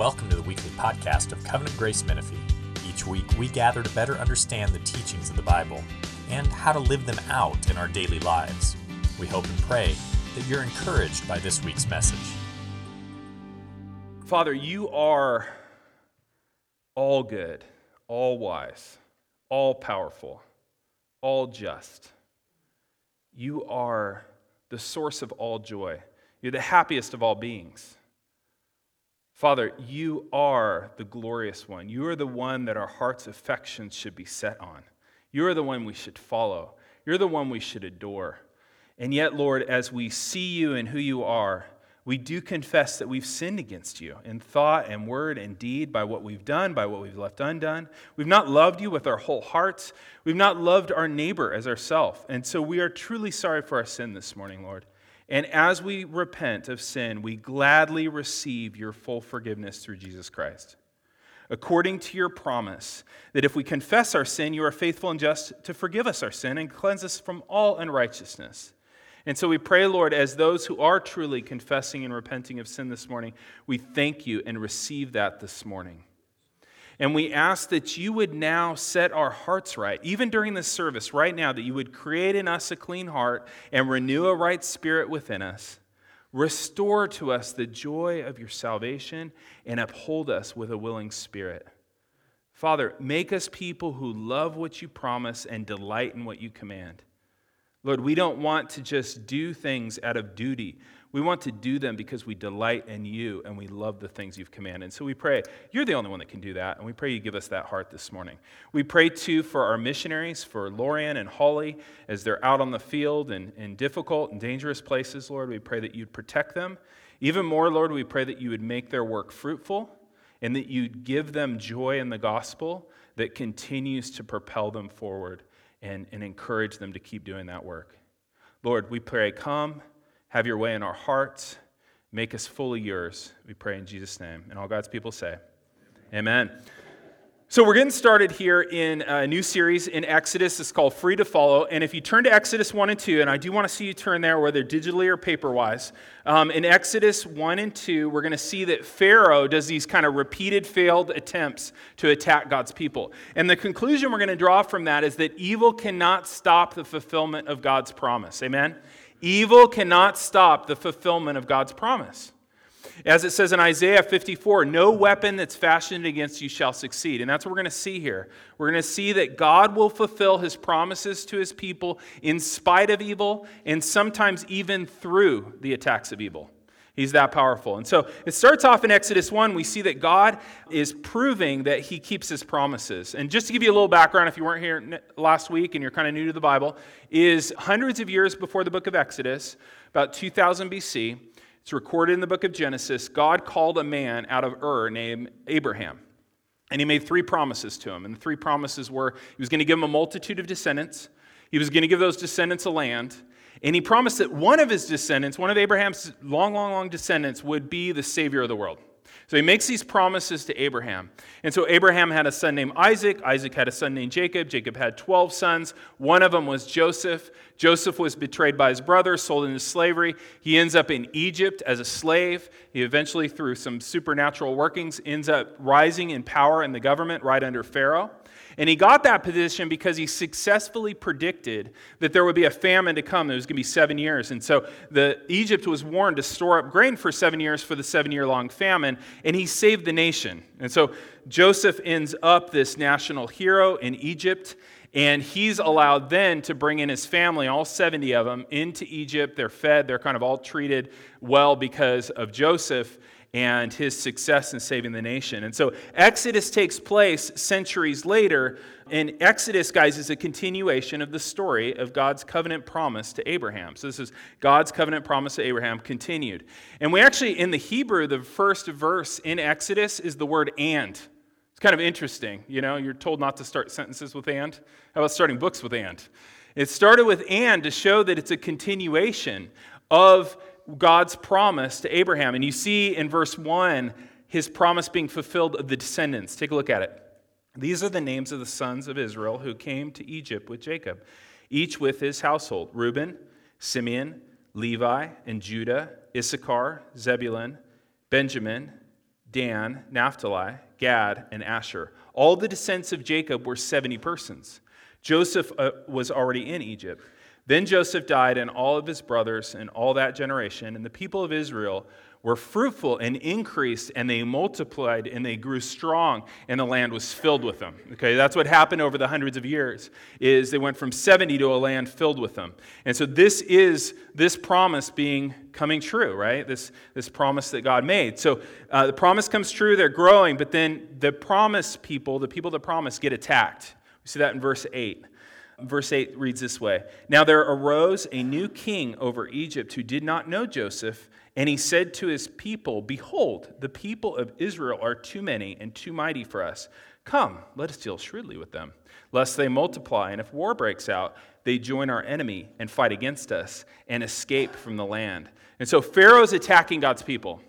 Welcome to the weekly podcast of Covenant Grace Menifee. Each week, we gather to better understand the teachings of the Bible and how to live them out in our daily lives. We hope and pray that you're encouraged by this week's message. Father, you are all good, all wise, all powerful, all just. You are the source of all joy. You're the happiest of all beings. Father, you are the glorious one. You are the one that our heart's affections should be set on. You are the one we should follow. You're the one we should adore. And yet, Lord, as we see you and who you are, we do confess that we've sinned against you in thought and word and deed by what we've done, by what we've left undone. We've not loved you with our whole hearts. We've not loved our neighbor as ourself. And so we are truly sorry for our sin this morning, Lord. And as we repent of sin, we gladly receive your full forgiveness through Jesus Christ. According to your promise, that if we confess our sin, you are faithful and just to forgive us our sin and cleanse us from all unrighteousness. And so we pray, Lord, as those who are truly confessing and repenting of sin this morning, we thank you and receive that this morning. And we ask that you would now set our hearts right, even during this service, right now, that you would create in us a clean heart and renew a right spirit within us. Restore to us the joy of your salvation and uphold us with a willing spirit. Father, make us people who love what you promise and delight in what you command. Lord, we don't want to just do things out of duty. We want to do them because we delight in you and we love the things you've commanded. And so we pray, you're the only one that can do that, and we pray you give us that heart this morning. We pray too for our missionaries, for Lorian and Holly, as they're out on the field and in difficult and dangerous places, Lord. We pray that you'd protect them. Even more, Lord, we pray that you would make their work fruitful and that you'd give them joy in the gospel that continues to propel them forward and, and encourage them to keep doing that work. Lord, we pray, come have your way in our hearts. Make us fully yours. We pray in Jesus' name. And all God's people say, Amen. Amen. So, we're getting started here in a new series in Exodus. It's called Freed to Follow. And if you turn to Exodus 1 and 2, and I do want to see you turn there, whether digitally or paper wise, um, in Exodus 1 and 2, we're going to see that Pharaoh does these kind of repeated failed attempts to attack God's people. And the conclusion we're going to draw from that is that evil cannot stop the fulfillment of God's promise. Amen? Evil cannot stop the fulfillment of God's promise. As it says in Isaiah 54, no weapon that's fashioned against you shall succeed. And that's what we're going to see here. We're going to see that God will fulfill his promises to his people in spite of evil and sometimes even through the attacks of evil. He's that powerful. And so it starts off in Exodus 1. We see that God is proving that he keeps his promises. And just to give you a little background, if you weren't here last week and you're kind of new to the Bible, is hundreds of years before the book of Exodus, about 2000 BC, it's recorded in the book of Genesis, God called a man out of Ur named Abraham. And he made three promises to him. And the three promises were he was going to give him a multitude of descendants, he was going to give those descendants a land, and he promised that one of his descendants, one of Abraham's long, long, long descendants, would be the Savior of the world. So he makes these promises to Abraham. And so Abraham had a son named Isaac. Isaac had a son named Jacob. Jacob had 12 sons. One of them was Joseph. Joseph was betrayed by his brother, sold into slavery. He ends up in Egypt as a slave. He eventually, through some supernatural workings, ends up rising in power in the government right under Pharaoh. And he got that position because he successfully predicted that there would be a famine to come. There was going to be seven years. And so the, Egypt was warned to store up grain for seven years for the seven year long famine, and he saved the nation. And so Joseph ends up this national hero in Egypt. And he's allowed then to bring in his family, all 70 of them, into Egypt. They're fed, they're kind of all treated well because of Joseph and his success in saving the nation. And so Exodus takes place centuries later. And Exodus, guys, is a continuation of the story of God's covenant promise to Abraham. So this is God's covenant promise to Abraham continued. And we actually, in the Hebrew, the first verse in Exodus is the word and. It's kind of interesting. You know, you're told not to start sentences with and. How about starting books with and? It started with and to show that it's a continuation of God's promise to Abraham. And you see in verse 1 his promise being fulfilled of the descendants. Take a look at it. These are the names of the sons of Israel who came to Egypt with Jacob, each with his household Reuben, Simeon, Levi, and Judah, Issachar, Zebulun, Benjamin, Dan, Naphtali, Gad, and Asher. All the descendants of Jacob were 70 persons. Joseph uh, was already in Egypt. Then Joseph died, and all of his brothers, and all that generation, and the people of Israel were fruitful and increased and they multiplied and they grew strong and the land was filled with them. Okay that's what happened over the hundreds of years is they went from 70 to a land filled with them. And so this is this promise being coming true right? This this promise that god made. So uh, the promise comes true they're growing but then the promise people the people that promise get attacked. We see that in verse 8 verse 8 reads this way Now there arose a new king over Egypt who did not know Joseph, and he said to his people, Behold, the people of Israel are too many and too mighty for us. Come, let us deal shrewdly with them, lest they multiply, and if war breaks out, they join our enemy and fight against us and escape from the land. And so Pharaoh's attacking God's people.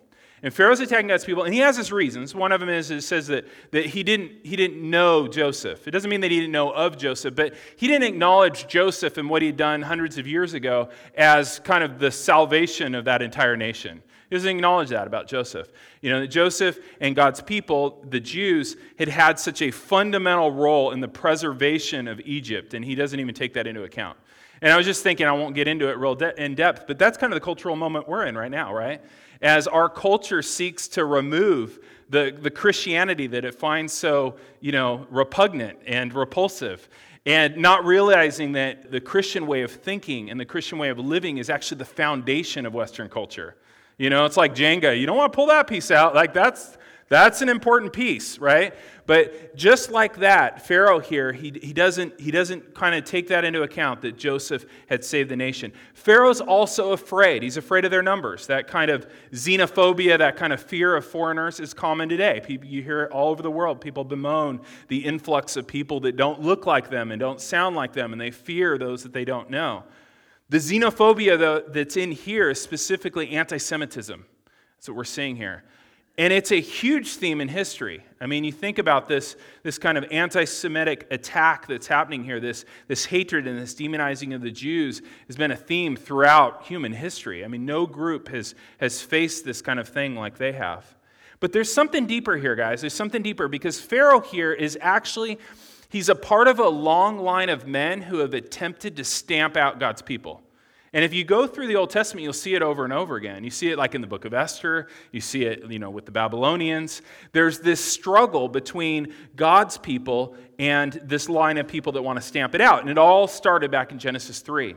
And Pharaoh's attacking God's people, and he has his reasons. One of them is it says that, that he, didn't, he didn't know Joseph. It doesn't mean that he didn't know of Joseph, but he didn't acknowledge Joseph and what he'd done hundreds of years ago as kind of the salvation of that entire nation. He doesn't acknowledge that about Joseph. You know, Joseph and God's people, the Jews, had had such a fundamental role in the preservation of Egypt, and he doesn't even take that into account. And I was just thinking, I won't get into it real de- in depth, but that's kind of the cultural moment we're in right now, right? As our culture seeks to remove the, the Christianity that it finds so, you know, repugnant and repulsive, and not realizing that the Christian way of thinking and the Christian way of living is actually the foundation of Western culture. You know, it's like Jenga. You don't want to pull that piece out. Like, that's, that's an important piece, right? But just like that, Pharaoh here, he, he doesn't, he doesn't kind of take that into account that Joseph had saved the nation. Pharaoh's also afraid. He's afraid of their numbers. That kind of xenophobia, that kind of fear of foreigners is common today. People, you hear it all over the world. People bemoan the influx of people that don't look like them and don't sound like them, and they fear those that they don't know. The xenophobia though, that's in here is specifically anti Semitism. That's what we're seeing here. And it's a huge theme in history. I mean, you think about this, this kind of anti Semitic attack that's happening here, this, this hatred and this demonizing of the Jews has been a theme throughout human history. I mean, no group has, has faced this kind of thing like they have. But there's something deeper here, guys. There's something deeper because Pharaoh here is actually, he's a part of a long line of men who have attempted to stamp out God's people. And if you go through the Old Testament, you'll see it over and over again. You see it like in the book of Esther, you see it, you know, with the Babylonians. There's this struggle between God's people and this line of people that want to stamp it out. And it all started back in Genesis 3.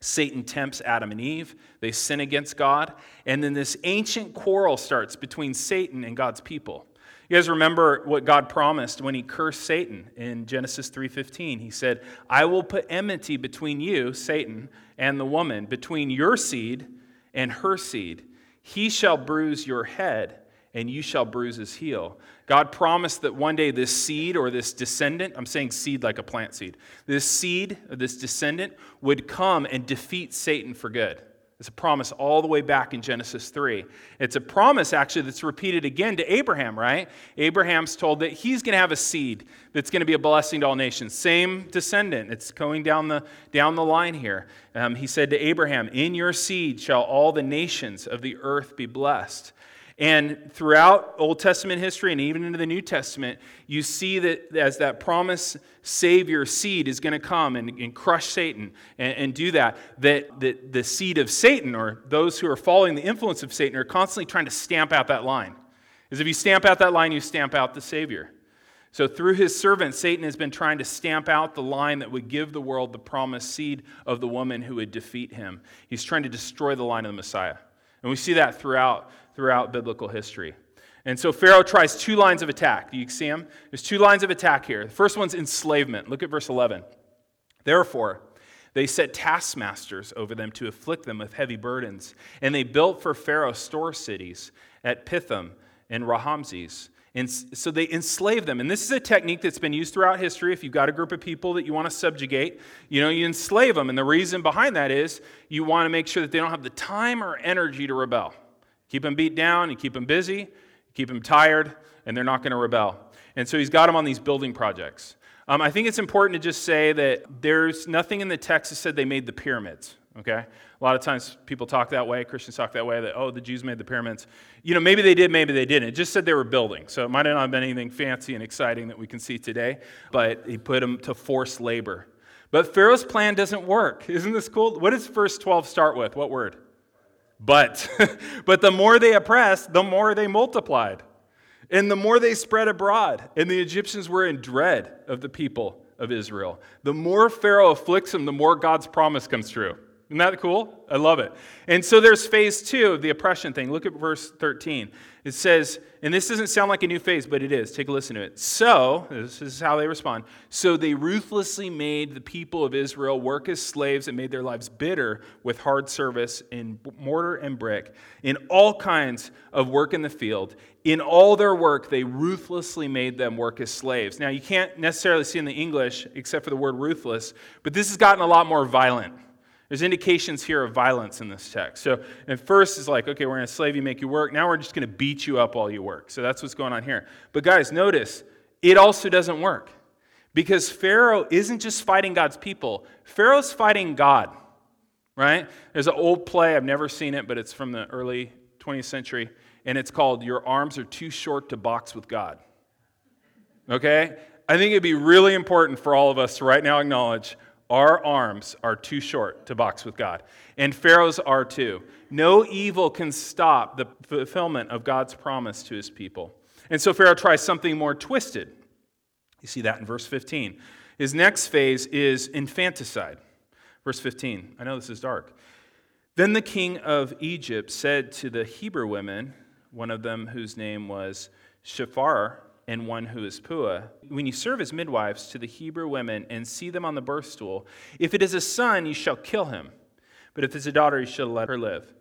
Satan tempts Adam and Eve. They sin against God. And then this ancient quarrel starts between Satan and God's people. You guys remember what God promised when he cursed Satan in Genesis 3:15. He said, "I will put enmity between you, Satan, and the woman, between your seed and her seed. He shall bruise your head, and you shall bruise his heel." God promised that one day this seed or this descendant, I'm saying seed like a plant seed, this seed, or this descendant would come and defeat Satan for good. It's a promise all the way back in Genesis 3. It's a promise, actually, that's repeated again to Abraham, right? Abraham's told that he's going to have a seed that's going to be a blessing to all nations. Same descendant. It's going down the, down the line here. Um, he said to Abraham, In your seed shall all the nations of the earth be blessed. And throughout Old Testament history and even into the New Testament, you see that as that promise Savior seed is going to come and, and crush Satan and, and, do that, that, that the seed of Satan or those who are following the influence of Satan are constantly trying to stamp out that line. Because if you stamp out that line, you stamp out the Savior. So through his servant, Satan has been trying to stamp out the line that would give the world the promised seed of the woman who would defeat him. He's trying to destroy the line of the Messiah. And we see that throughout throughout biblical history. And so Pharaoh tries two lines of attack. Do you see them? There's two lines of attack here. The first one's enslavement. Look at verse 11. Therefore, they set taskmasters over them to afflict them with heavy burdens. And they built for Pharaoh store cities at Pithom and Raamses. And so they enslave them. And this is a technique that's been used throughout history. If you've got a group of people that you want to subjugate, you know, you enslave them. And the reason behind that is you want to make sure that they don't have the time or energy to rebel. Keep them beat down, and keep them busy, keep them tired, and they're not going to rebel. And so he's got them on these building projects. Um, I think it's important to just say that there's nothing in the text that said they made the pyramids. okay? A lot of times people talk that way, Christians talk that way, that, oh, the Jews made the pyramids. You know, maybe they did, maybe they didn't. It just said they were building. So it might not have been anything fancy and exciting that we can see today, but he put them to forced labor. But Pharaoh's plan doesn't work. Isn't this cool? What does verse 12 start with? What word? But. but the more they oppressed, the more they multiplied. And the more they spread abroad. And the Egyptians were in dread of the people of Israel. The more Pharaoh afflicts them, the more God's promise comes true. Isn't that cool? I love it. And so there's phase two of the oppression thing. Look at verse 13. It says, and this doesn't sound like a new phase, but it is. Take a listen to it. So, this is how they respond. So they ruthlessly made the people of Israel work as slaves and made their lives bitter with hard service in mortar and brick, in all kinds of work in the field. In all their work, they ruthlessly made them work as slaves. Now, you can't necessarily see in the English, except for the word ruthless, but this has gotten a lot more violent. There's indications here of violence in this text. So, at first, it's like, okay, we're going to slave you, make you work. Now we're just going to beat you up while you work. So, that's what's going on here. But, guys, notice, it also doesn't work. Because Pharaoh isn't just fighting God's people, Pharaoh's fighting God, right? There's an old play, I've never seen it, but it's from the early 20th century, and it's called Your Arms Are Too Short to Box with God. Okay? I think it'd be really important for all of us to right now acknowledge our arms are too short to box with God, and Pharaoh's are too. No evil can stop the fulfillment of God's promise to his people. And so Pharaoh tries something more twisted. You see that in verse 15. His next phase is infanticide. Verse 15. I know this is dark. Then the king of Egypt said to the Hebrew women, one of them whose name was Shiphrah, and one who is Puah. When you serve as midwives to the Hebrew women and see them on the birth stool, if it is a son, you shall kill him. But if it's a daughter, you shall let her live.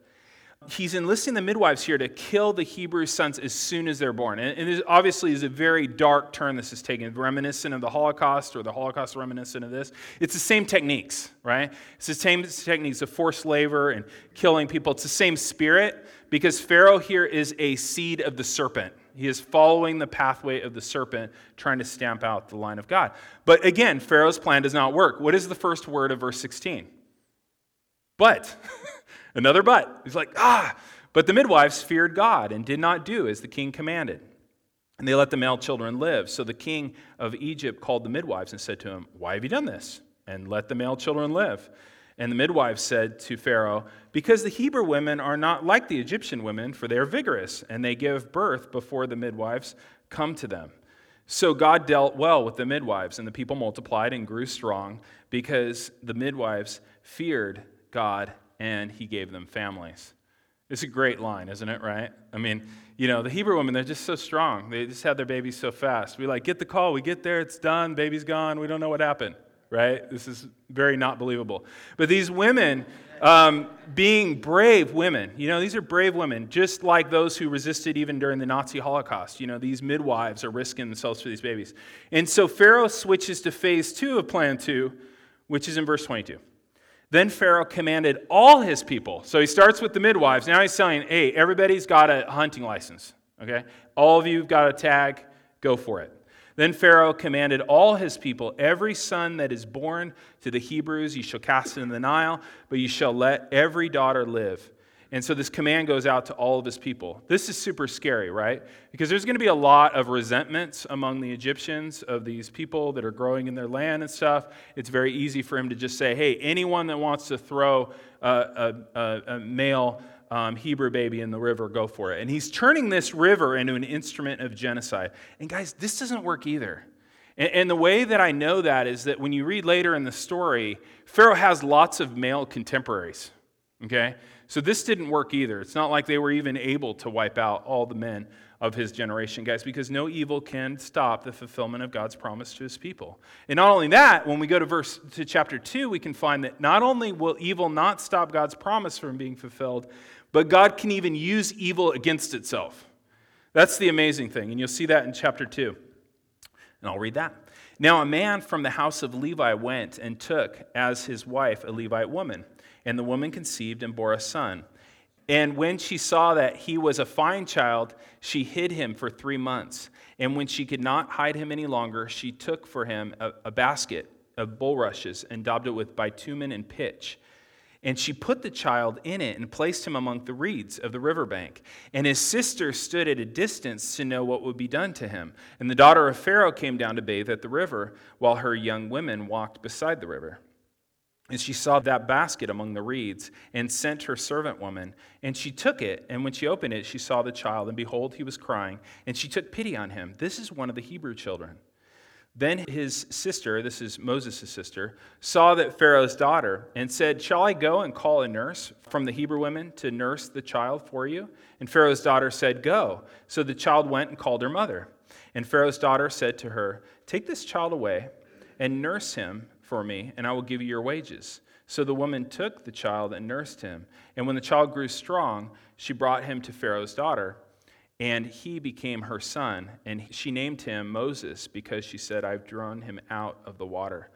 He's enlisting the midwives here to kill the Hebrew sons as soon as they're born. And this obviously is a very dark turn this is taken, reminiscent of the Holocaust or the Holocaust reminiscent of this. It's the same techniques, right? It's the same techniques of forced labor and killing people. It's the same spirit because Pharaoh here is a seed of the serpent. He is following the pathway of the serpent, trying to stamp out the line of God. But again, Pharaoh's plan does not work. What is the first word of verse 16? But. Another but. He's like, ah. But the midwives feared God and did not do as the king commanded. And they let the male children live. So the king of Egypt called the midwives and said to him, Why have you done this? And let the male children live. And the midwives said to Pharaoh, Because the Hebrew women are not like the Egyptian women, for they are vigorous, and they give birth before the midwives come to them. So God dealt well with the midwives, and the people multiplied and grew strong, because the midwives feared God and he gave them families. It's a great line, isn't it, right? I mean, you know, the Hebrew women, they're just so strong. They just had their babies so fast. We like, get the call, we get there, it's done, baby's gone, we don't know what happened right? This is very not believable. But these women, um, being brave women, you know, these are brave women, just like those who resisted even during the Nazi Holocaust. You know, these midwives are risking themselves for these babies. And so Pharaoh switches to phase two of plan two, which is in verse 22. Then Pharaoh commanded all his people. So he starts with the midwives. Now he's saying, hey, everybody's got a hunting license, okay? All of you have got a tag, go for it. Then Pharaoh commanded all his people, Every son that is born to the Hebrews, you shall cast into the Nile, but you shall let every daughter live. And so this command goes out to all of his people. This is super scary, right? Because there's going to be a lot of resentments among the Egyptians of these people that are growing in their land and stuff. It's very easy for him to just say, hey, anyone that wants to throw a, a, a male um, Hebrew baby in the river, go for it. And he's turning this river into an instrument of genocide. And guys, this doesn't work either. And, and the way that I know that is that when you read later in the story, Pharaoh has lots of male contemporaries. Okay? So this didn't work either. It's not like they were even able to wipe out all the men of his generation, guys, because no evil can stop the fulfillment of God's promise to his people. And not only that, when we go to verse to chapter 2, we can find that not only will evil not stop God's promise from being fulfilled, but God can even use evil against itself. That's the amazing thing. And you'll see that in chapter 2. And I'll read that. Now, a man from the house of Levi went and took as his wife a Levite woman. And the woman conceived and bore a son. And when she saw that he was a fine child, she hid him for three months. And when she could not hide him any longer, she took for him a, a basket of bulrushes and daubed it with bitumen and pitch. And she put the child in it and placed him among the reeds of the riverbank. And his sister stood at a distance to know what would be done to him. And the daughter of Pharaoh came down to bathe at the river, while her young women walked beside the river. And she saw that basket among the reeds and sent her servant woman. And she took it, and when she opened it, she saw the child, and behold, he was crying. And she took pity on him. This is one of the Hebrew children. Then his sister, this is Moses' sister, saw that Pharaoh's daughter and said, Shall I go and call a nurse from the Hebrew women to nurse the child for you? And Pharaoh's daughter said, Go. So the child went and called her mother. And Pharaoh's daughter said to her, Take this child away and nurse him for me, and I will give you your wages. So the woman took the child and nursed him. And when the child grew strong, she brought him to Pharaoh's daughter. And he became her son, and she named him Moses because she said, I've drawn him out of the water.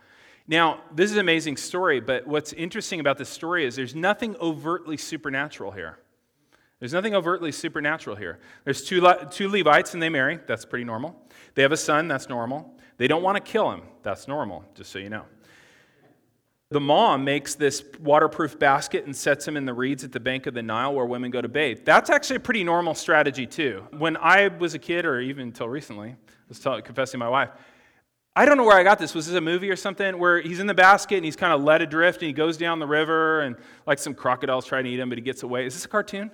Now, this is an amazing story, but what's interesting about this story is there's nothing overtly supernatural here. There's nothing overtly supernatural here. There's two, two Levites and they marry. That's pretty normal. They have a son. That's normal. They don't want to kill him. That's normal, just so you know. The mom makes this waterproof basket and sets him in the reeds at the bank of the Nile where women go to bathe. That's actually a pretty normal strategy, too. When I was a kid, or even until recently, I was telling, confessing my wife, I don't know where I got this. Was this a movie or something where he's in the basket and he's kind of led adrift and he goes down the river and like some crocodiles try to eat him, but he gets away? Is this a cartoon?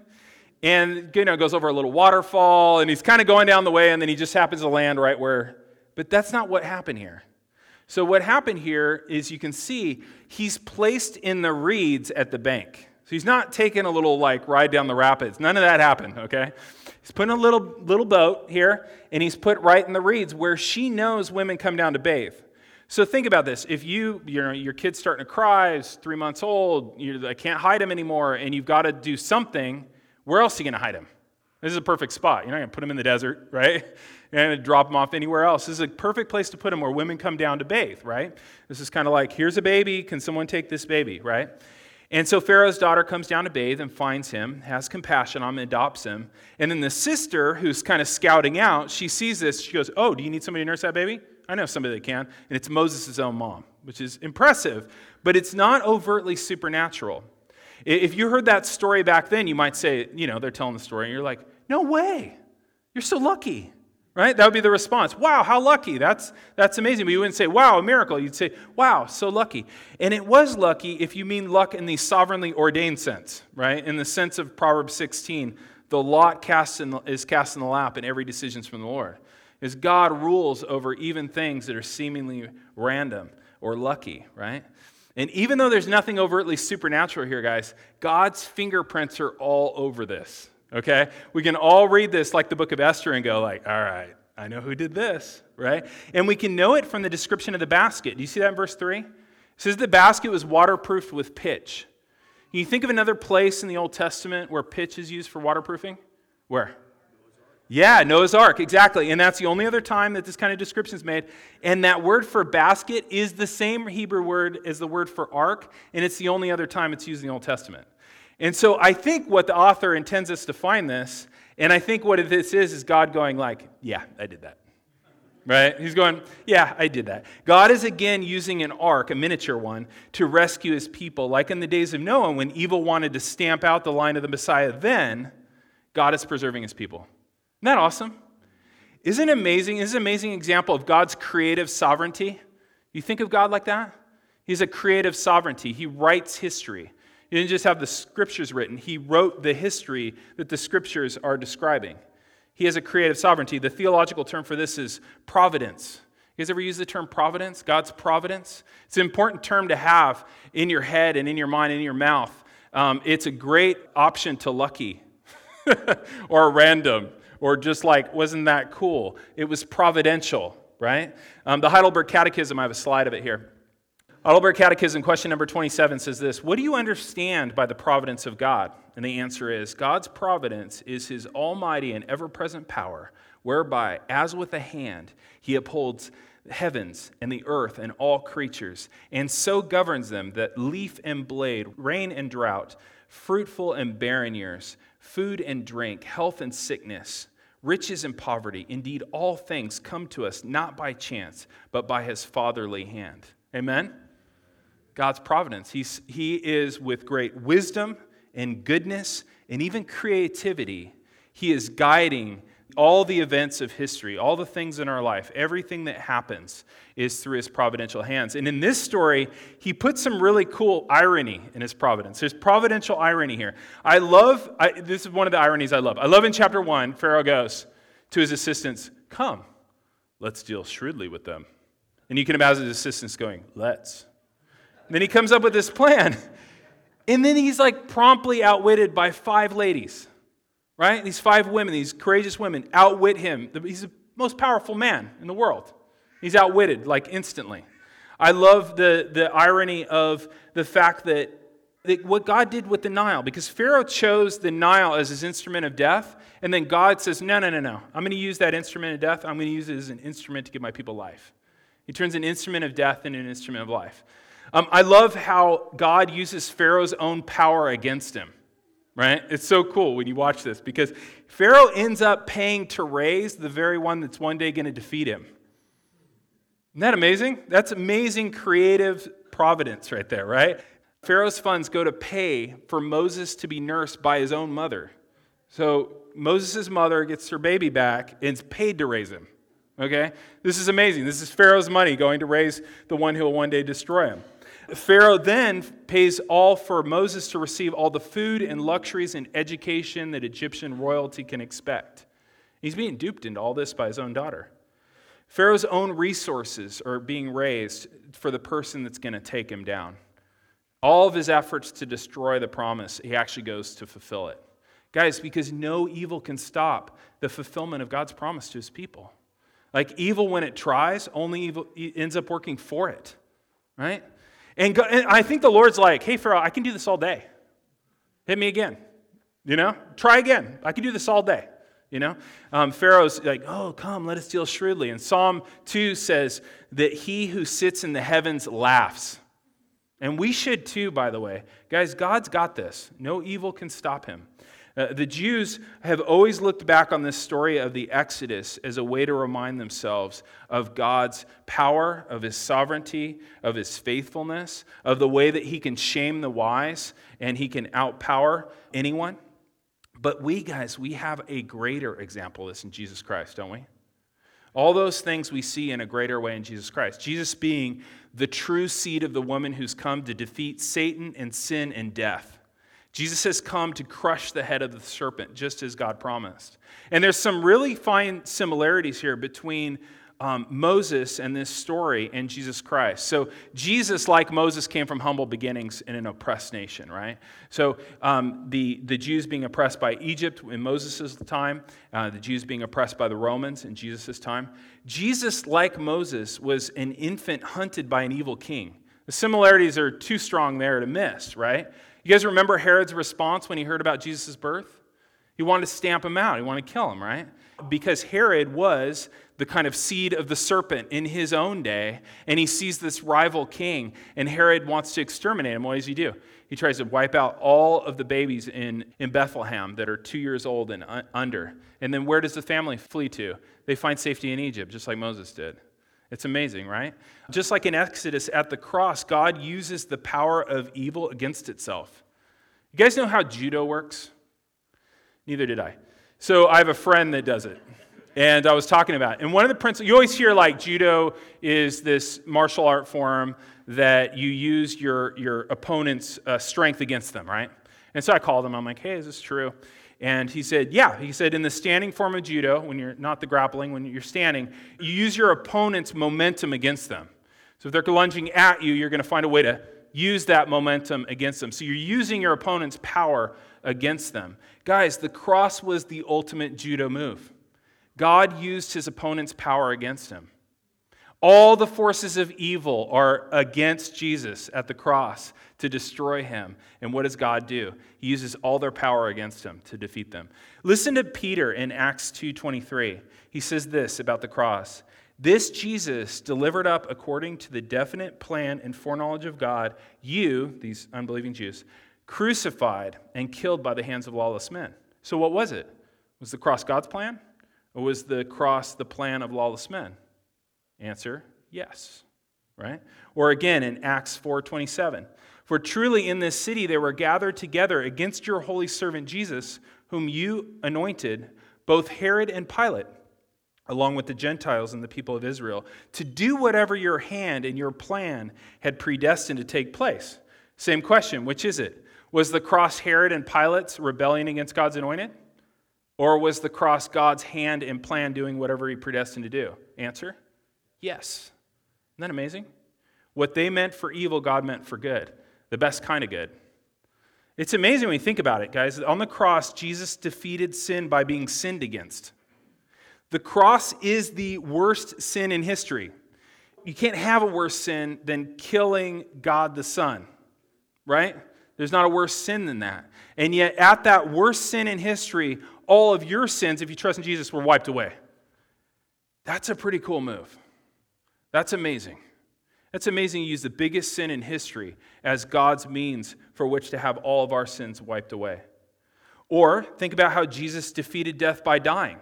And you know goes over a little waterfall and he's kind of going down the way and then he just happens to land right where. But that's not what happened here. So, what happened here is you can see he's placed in the reeds at the bank. So, he's not taking a little like ride down the rapids. None of that happened, okay? He's put in a little, little boat here, and he's put right in the reeds where she knows women come down to bathe. So think about this. If you, you know, your kid's starting to cry, he's three months old, you I can't hide him anymore, and you've got to do something, where else are you going to hide him? This is a perfect spot. You're not going to put him in the desert, right? And drop them off anywhere else. This is a perfect place to put them where women come down to bathe, right? This is kind of like, here's a baby, can someone take this baby, right? And so Pharaoh's daughter comes down to bathe and finds him, has compassion on him, adopts him. And then the sister, who's kind of scouting out, she sees this. She goes, Oh, do you need somebody to nurse that baby? I know somebody that can. And it's Moses' own mom, which is impressive, but it's not overtly supernatural. If you heard that story back then, you might say, You know, they're telling the story, and you're like, No way. You're so lucky right? That would be the response. Wow, how lucky. That's, that's amazing. But you wouldn't say, wow, a miracle. You'd say, wow, so lucky. And it was lucky if you mean luck in the sovereignly ordained sense, right? In the sense of Proverbs 16, the lot cast in is cast in the lap and every decision's from the Lord. Is God rules over even things that are seemingly random or lucky, right? And even though there's nothing overtly supernatural here, guys, God's fingerprints are all over this okay? We can all read this like the book of Esther and go like, all right, I know who did this, right? And we can know it from the description of the basket. Do you see that in verse 3? It says the basket was waterproofed with pitch. Can you think of another place in the Old Testament where pitch is used for waterproofing? Where? Yeah, Noah's Ark, exactly. And that's the only other time that this kind of description is made. And that word for basket is the same Hebrew word as the word for ark, and it's the only other time it's used in the Old Testament. And so I think what the author intends us to find this, and I think what this is, is God going like, yeah, I did that. Right? He's going, yeah, I did that. God is again using an ark, a miniature one, to rescue his people. Like in the days of Noah, when evil wanted to stamp out the line of the Messiah, then God is preserving his people. Isn't that awesome? Isn't it amazing? Is an amazing example of God's creative sovereignty? You think of God like that? He's a creative sovereignty. He writes history. He didn't just have the scriptures written, he wrote the history that the scriptures are describing. He has a creative sovereignty. The theological term for this is providence. You guys ever use the term providence? God's providence? It's an important term to have in your head and in your mind and in your mouth. Um, it's a great option to lucky or random or just like, wasn't that cool? It was providential, right? Um, the Heidelberg Catechism, I have a slide of it here. Heidelberg Catechism, question number 27 says this What do you understand by the providence of God? And the answer is God's providence is his almighty and ever present power, whereby, as with a hand, he upholds heavens and the earth and all creatures, and so governs them that leaf and blade, rain and drought, fruitful and barren years, food and drink, health and sickness, riches and poverty, indeed, all things come to us not by chance, but by his fatherly hand. Amen? God's providence. He's, he is with great wisdom and goodness and even creativity. He is guiding all the events of history, all the things in our life, everything that happens is through his providential hands. And in this story, he puts some really cool irony in his providence. There's providential irony here. I love, I, this is one of the ironies I love. I love in chapter one, Pharaoh goes to his assistants, Come, let's deal shrewdly with them. And you can imagine his assistants going, Let's. Then he comes up with this plan. And then he's like promptly outwitted by five ladies right? These five women, these courageous women, outwit him. He's the most powerful man in the world. He's outwitted, like instantly. I love the, the irony of the fact that, that what God did with the Nile, because Pharaoh chose the Nile as his instrument of death, and then God says, No, no, no, no. I'm going to use that instrument of death. I'm going to use it as an instrument to give my people life. He turns an instrument of death into an instrument of life. Um, I love how God uses Pharaoh's own power against him right? It's so cool when you watch this because Pharaoh ends up paying to raise the very one that's one day going to defeat him. Isn't that amazing? That's amazing creative providence right there, right? Pharaoh's funds go to pay for Moses to be nursed by his own mother. So Moses' mother gets her baby back and is paid to raise him. Okay? This is amazing. This is Pharaoh's money going to raise the one who will one day destroy him. Pharaoh then pays all for Moses to receive all the food and luxuries and education that Egyptian royalty can expect. He's being duped into all this by his own daughter. Pharaoh's own resources are being raised for the person that's going to take him down. All of his efforts to destroy the promise, he actually goes to fulfill it. Guys, because no evil can stop the fulfillment of God's promise to his people. Like evil, when it tries, only evil ends up working for it, right? And, go, and I think the Lord's like, hey, Pharaoh, I can do this all day. Hit me again. You know, try again. I can do this all day. You know, um, Pharaoh's like, oh, come, let us deal shrewdly. And Psalm 2 says that he who sits in the heavens laughs. And we should too, by the way. Guys, God's got this. No evil can stop him. Uh, the Jews have always looked back on this story of the Exodus as a way to remind themselves of God's power, of his sovereignty, of his faithfulness, of the way that he can shame the wise and he can outpower anyone. But we, guys, we have a greater example of this in Jesus Christ, don't we? All those things we see in a greater way in Jesus Christ. Jesus being the true seed of the woman who's come to defeat Satan and sin and death. Jesus has come to crush the head of the serpent, just as God promised. And there's some really fine similarities here between um, Moses and this story and Jesus Christ. So, Jesus, like Moses, came from humble beginnings in an oppressed nation, right? So, um, the, the Jews being oppressed by Egypt in Moses' time, uh, the Jews being oppressed by the Romans in Jesus' time. Jesus, like Moses, was an infant hunted by an evil king. The similarities are too strong there to miss, right? You guys remember Herod's response when he heard about Jesus' birth? He wanted to stamp him out, he wanted to kill him, right? Because Herod was the kind of seed of the serpent in his own day, and he sees this rival king, and Herod wants to exterminate him. What does he do? He tries to wipe out all of the babies in, in Bethlehem that are two years old and under. And then where does the family flee to? They find safety in Egypt, just like Moses did. It's amazing, right? Just like in Exodus at the cross, God uses the power of evil against itself. You guys know how judo works? Neither did I. So I have a friend that does it. And I was talking about it. And one of the principles, you always hear like judo is this martial art form that you use your, your opponent's uh, strength against them, right? And so I called him. I'm like, hey, is this true? And he said, Yeah. He said, in the standing form of judo, when you're not the grappling, when you're standing, you use your opponent's momentum against them. So if they're lunging at you, you're going to find a way to use that momentum against them. So you're using your opponent's power against them. Guys, the cross was the ultimate judo move. God used his opponent's power against him. All the forces of evil are against Jesus at the cross to destroy him. And what does God do? He uses all their power against him to defeat them. Listen to Peter in Acts 2:23. He says this about the cross. This Jesus delivered up according to the definite plan and foreknowledge of God, you, these unbelieving Jews, crucified and killed by the hands of lawless men. So what was it? Was the cross God's plan? Or was the cross the plan of lawless men? Answer yes right? Or again in Acts 4:27. For truly in this city they were gathered together against your holy servant Jesus, whom you anointed, both Herod and Pilate, along with the Gentiles and the people of Israel, to do whatever your hand and your plan had predestined to take place. Same question, which is it? Was the cross Herod and Pilate's rebellion against God's anointed? Or was the cross God's hand and plan doing whatever he predestined to do? Answer yes. Isn't that amazing? What they meant for evil, God meant for good, the best kind of good. It's amazing when you think about it, guys. On the cross, Jesus defeated sin by being sinned against. The cross is the worst sin in history. You can't have a worse sin than killing God the Son, right? There's not a worse sin than that. And yet, at that worst sin in history, all of your sins, if you trust in Jesus, were wiped away. That's a pretty cool move. That's amazing. That's amazing. You use the biggest sin in history as God's means for which to have all of our sins wiped away. Or think about how Jesus defeated death by dying.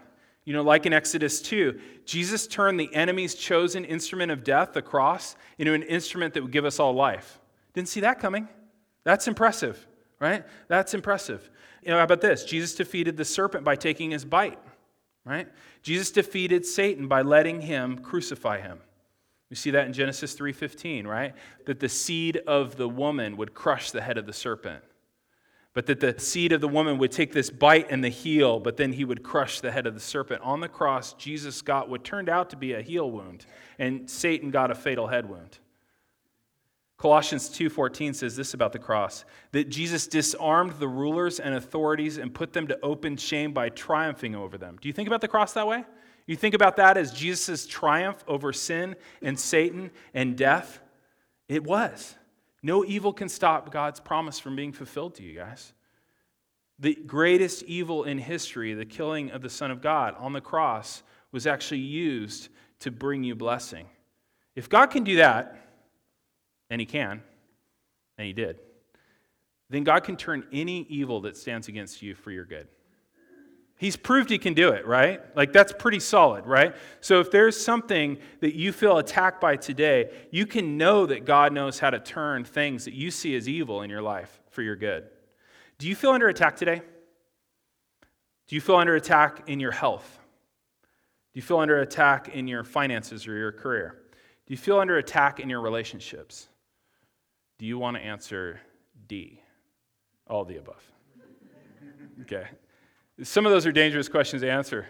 You know, like in Exodus 2, Jesus turned the enemy's chosen instrument of death, the cross, into an instrument that would give us all life. Didn't see that coming. That's impressive, right? That's impressive. You know, how about this? Jesus defeated the serpent by taking his bite, right? Jesus defeated Satan by letting him crucify him. We see that in Genesis 3:15, right? That the seed of the woman would crush the head of the serpent. But that the seed of the woman would take this bite and the heel, but then he would crush the head of the serpent. On the cross, Jesus got what turned out to be a heel wound, and Satan got a fatal head wound. Colossians 2:14 says this about the cross, that Jesus disarmed the rulers and authorities and put them to open shame by triumphing over them. Do you think about the cross that way? You think about that as Jesus' triumph over sin and Satan and death? It was. No evil can stop God's promise from being fulfilled to you guys. The greatest evil in history, the killing of the Son of God on the cross, was actually used to bring you blessing. If God can do that, and He can, and He did, then God can turn any evil that stands against you for your good. He's proved he can do it, right? Like that's pretty solid, right? So if there's something that you feel attacked by today, you can know that God knows how to turn things that you see as evil in your life for your good. Do you feel under attack today? Do you feel under attack in your health? Do you feel under attack in your finances or your career? Do you feel under attack in your relationships? Do you want to answer D? All the above. Okay. Some of those are dangerous questions to answer.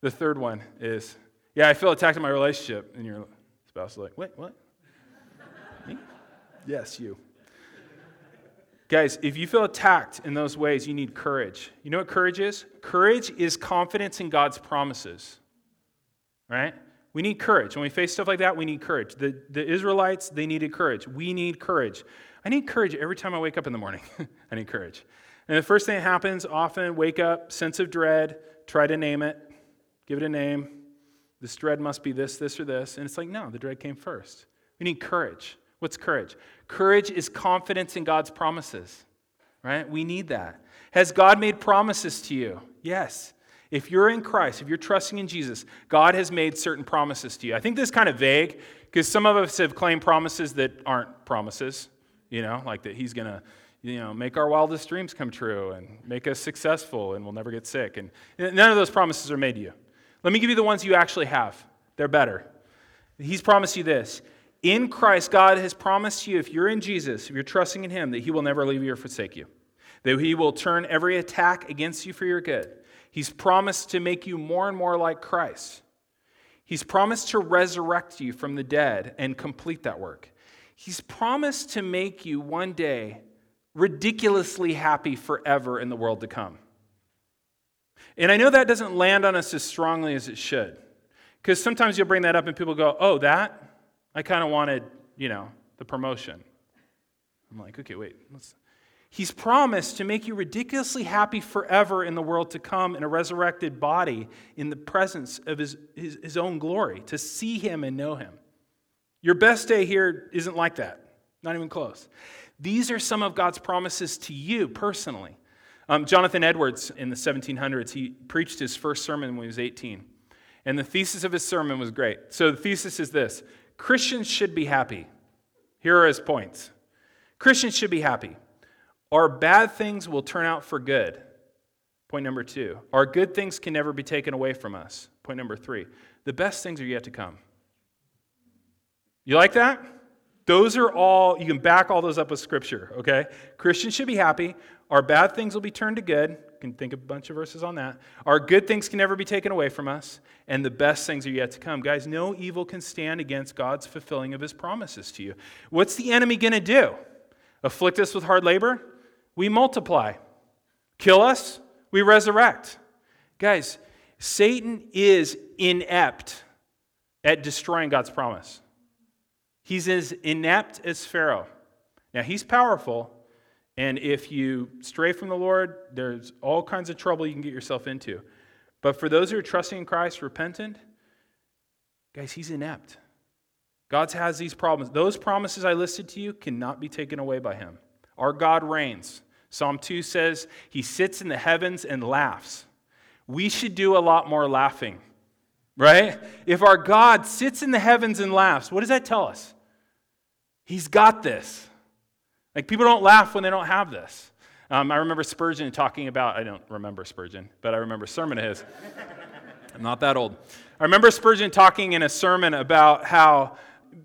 The third one is, yeah, I feel attacked in my relationship. And your spouse is like, wait, what? Me? Yes, you. Guys, if you feel attacked in those ways, you need courage. You know what courage is? Courage is confidence in God's promises. Right? We need courage. When we face stuff like that, we need courage. The, the Israelites, they needed courage. We need courage. I need courage every time I wake up in the morning. I need courage. And the first thing that happens often, wake up, sense of dread, try to name it, give it a name. This dread must be this, this, or this. And it's like, no, the dread came first. We need courage. What's courage? Courage is confidence in God's promises, right? We need that. Has God made promises to you? Yes. If you're in Christ, if you're trusting in Jesus, God has made certain promises to you. I think this is kind of vague because some of us have claimed promises that aren't promises, you know, like that He's going to you know, make our wildest dreams come true and make us successful and we'll never get sick. And none of those promises are made to you. Let me give you the ones you actually have. They're better. He's promised you this. In Christ, God has promised you, if you're in Jesus, if you're trusting in Him, that He will never leave you or forsake you, that He will turn every attack against you for your good. He's promised to make you more and more like Christ. He's promised to resurrect you from the dead and complete that work. He's promised to make you one day ridiculously happy forever in the world to come. And I know that doesn't land on us as strongly as it should. Because sometimes you'll bring that up and people go, oh, that? I kind of wanted, you know, the promotion. I'm like, okay, wait. Let's... He's promised to make you ridiculously happy forever in the world to come in a resurrected body in the presence of his, his, his own glory, to see him and know him. Your best day here isn't like that, not even close. These are some of God's promises to you personally. Um, Jonathan Edwards in the 1700s, he preached his first sermon when he was 18. And the thesis of his sermon was great. So the thesis is this Christians should be happy. Here are his points Christians should be happy. Our bad things will turn out for good. Point number two. Our good things can never be taken away from us. Point number three. The best things are yet to come. You like that? Those are all, you can back all those up with scripture, okay? Christians should be happy. Our bad things will be turned to good. You can think of a bunch of verses on that. Our good things can never be taken away from us, and the best things are yet to come. Guys, no evil can stand against God's fulfilling of his promises to you. What's the enemy going to do? Afflict us with hard labor? We multiply. Kill us? We resurrect. Guys, Satan is inept at destroying God's promise. He's as inept as Pharaoh. Now, he's powerful, and if you stray from the Lord, there's all kinds of trouble you can get yourself into. But for those who are trusting in Christ, repentant, guys, he's inept. God has these problems. Those promises I listed to you cannot be taken away by him. Our God reigns. Psalm 2 says, He sits in the heavens and laughs. We should do a lot more laughing right? If our God sits in the heavens and laughs, what does that tell us? He's got this. Like people don't laugh when they don't have this. Um, I remember Spurgeon talking about, I don't remember Spurgeon, but I remember a sermon of his. I'm not that old. I remember Spurgeon talking in a sermon about how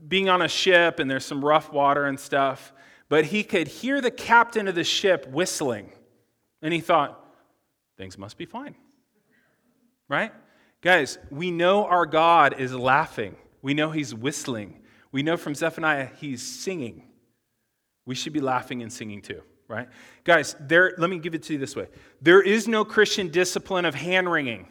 being on a ship and there's some rough water and stuff, but he could hear the captain of the ship whistling. And he thought, things must be fine. Right? Guys, we know our God is laughing. We know he's whistling. We know from Zephaniah he's singing. We should be laughing and singing too, right? Guys, there let me give it to you this way. There is no Christian discipline of hand wringing.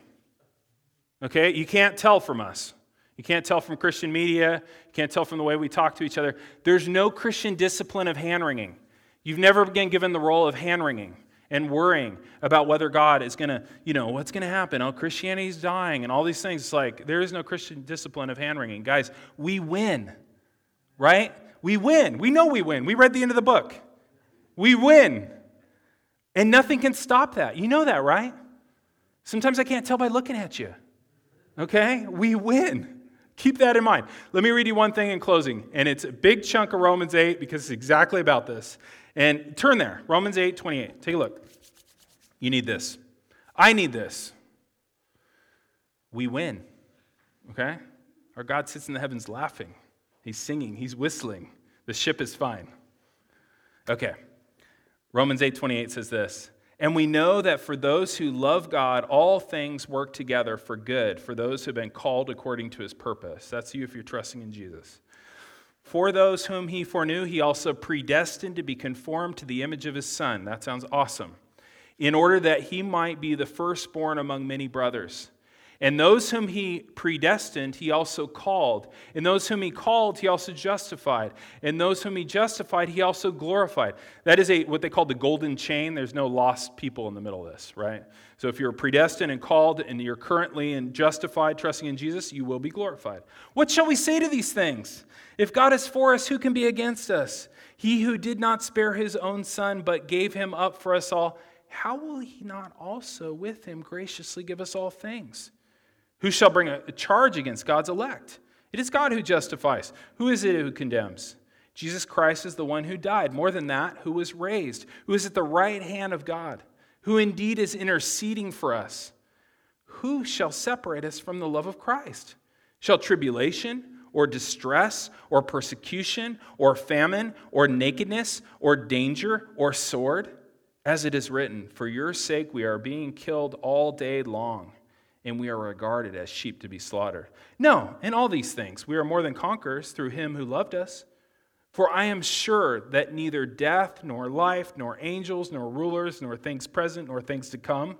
Okay? You can't tell from us. You can't tell from Christian media. You can't tell from the way we talk to each other. There's no Christian discipline of hand wringing. You've never been given the role of hand wringing and worrying about whether God is going to, you know, what's going to happen. Oh, Christianity's dying and all these things. It's like there is no Christian discipline of hand wringing. Guys, we win, right? We win. We know we win. We read the end of the book. We win. And nothing can stop that. You know that, right? Sometimes I can't tell by looking at you. Okay? We win. Keep that in mind. Let me read you one thing in closing, and it's a big chunk of Romans 8 because it's exactly about this. And turn there, Romans 8 28. Take a look. You need this. I need this. We win. Okay? Our God sits in the heavens laughing. He's singing, he's whistling. The ship is fine. Okay. Romans 8:28 says this, "And we know that for those who love God, all things work together for good, for those who have been called according to his purpose." That's you if you're trusting in Jesus. For those whom he foreknew, he also predestined to be conformed to the image of his son. That sounds awesome. In order that he might be the firstborn among many brothers. And those whom he predestined, he also called. And those whom he called, he also justified. And those whom he justified, he also glorified. That is a, what they call the golden chain. There's no lost people in the middle of this, right? So if you're predestined and called and you're currently and justified, trusting in Jesus, you will be glorified. What shall we say to these things? If God is for us, who can be against us? He who did not spare his own son, but gave him up for us all, how will he not also with him graciously give us all things? Who shall bring a charge against God's elect? It is God who justifies. Who is it who condemns? Jesus Christ is the one who died. More than that, who was raised, who is at the right hand of God, who indeed is interceding for us. Who shall separate us from the love of Christ? Shall tribulation or distress or persecution or famine or nakedness or danger or sword? As it is written, For your sake we are being killed all day long and we are regarded as sheep to be slaughtered. No, in all these things, we are more than conquerors through him who loved us. For I am sure that neither death, nor life, nor angels, nor rulers, nor things present, nor things to come,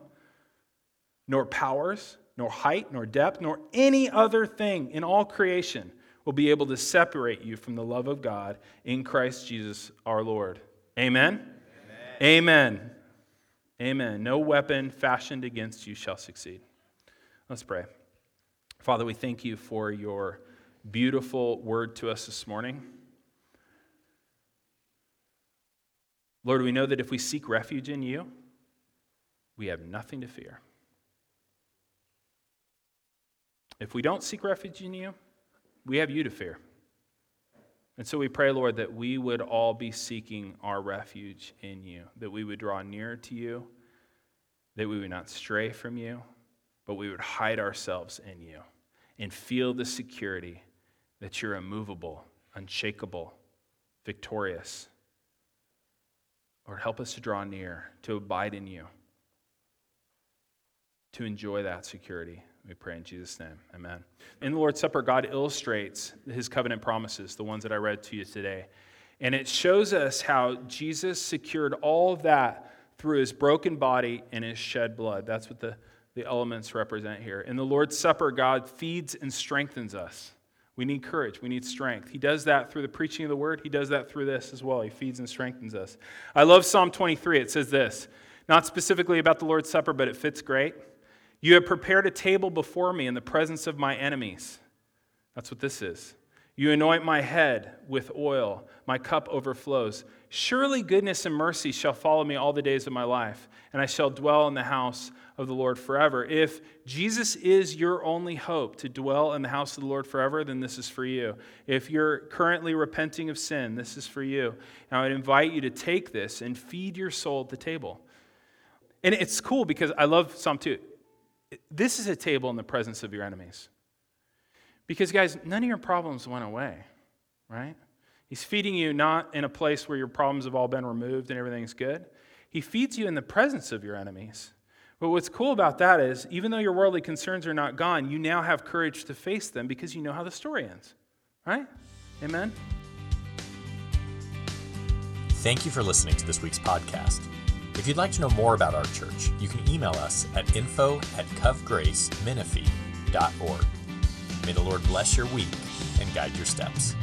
nor powers, nor height, nor depth, nor any other thing in all creation will be able to separate you from the love of God in Christ Jesus our Lord. Amen? Amen. Amen. Amen. No weapon fashioned against you shall succeed. Let's pray. Father, we thank you for your beautiful word to us this morning. Lord, we know that if we seek refuge in you, we have nothing to fear. If we don't seek refuge in you, we have you to fear. And so we pray, Lord, that we would all be seeking our refuge in you, that we would draw near to you, that we would not stray from you, but we would hide ourselves in you and feel the security that you're immovable, unshakable, victorious. Lord, help us to draw near, to abide in you, to enjoy that security. We pray in Jesus' name. Amen. In the Lord's Supper, God illustrates his covenant promises, the ones that I read to you today. And it shows us how Jesus secured all of that through his broken body and his shed blood. That's what the, the elements represent here. In the Lord's Supper, God feeds and strengthens us. We need courage. We need strength. He does that through the preaching of the word. He does that through this as well. He feeds and strengthens us. I love Psalm 23. It says this, not specifically about the Lord's Supper, but it fits great. You have prepared a table before me in the presence of my enemies. That's what this is. You anoint my head with oil, my cup overflows. Surely goodness and mercy shall follow me all the days of my life, and I shall dwell in the house of the Lord forever. If Jesus is your only hope to dwell in the house of the Lord forever, then this is for you. If you're currently repenting of sin, this is for you. And I would invite you to take this and feed your soul at the table. And it's cool because I love Psalm 2. This is a table in the presence of your enemies. Because, guys, none of your problems went away, right? He's feeding you not in a place where your problems have all been removed and everything's good. He feeds you in the presence of your enemies. But what's cool about that is, even though your worldly concerns are not gone, you now have courage to face them because you know how the story ends, right? Amen? Thank you for listening to this week's podcast. If you'd like to know more about our church, you can email us at info at covgracemenifee.org. May the Lord bless your week and guide your steps.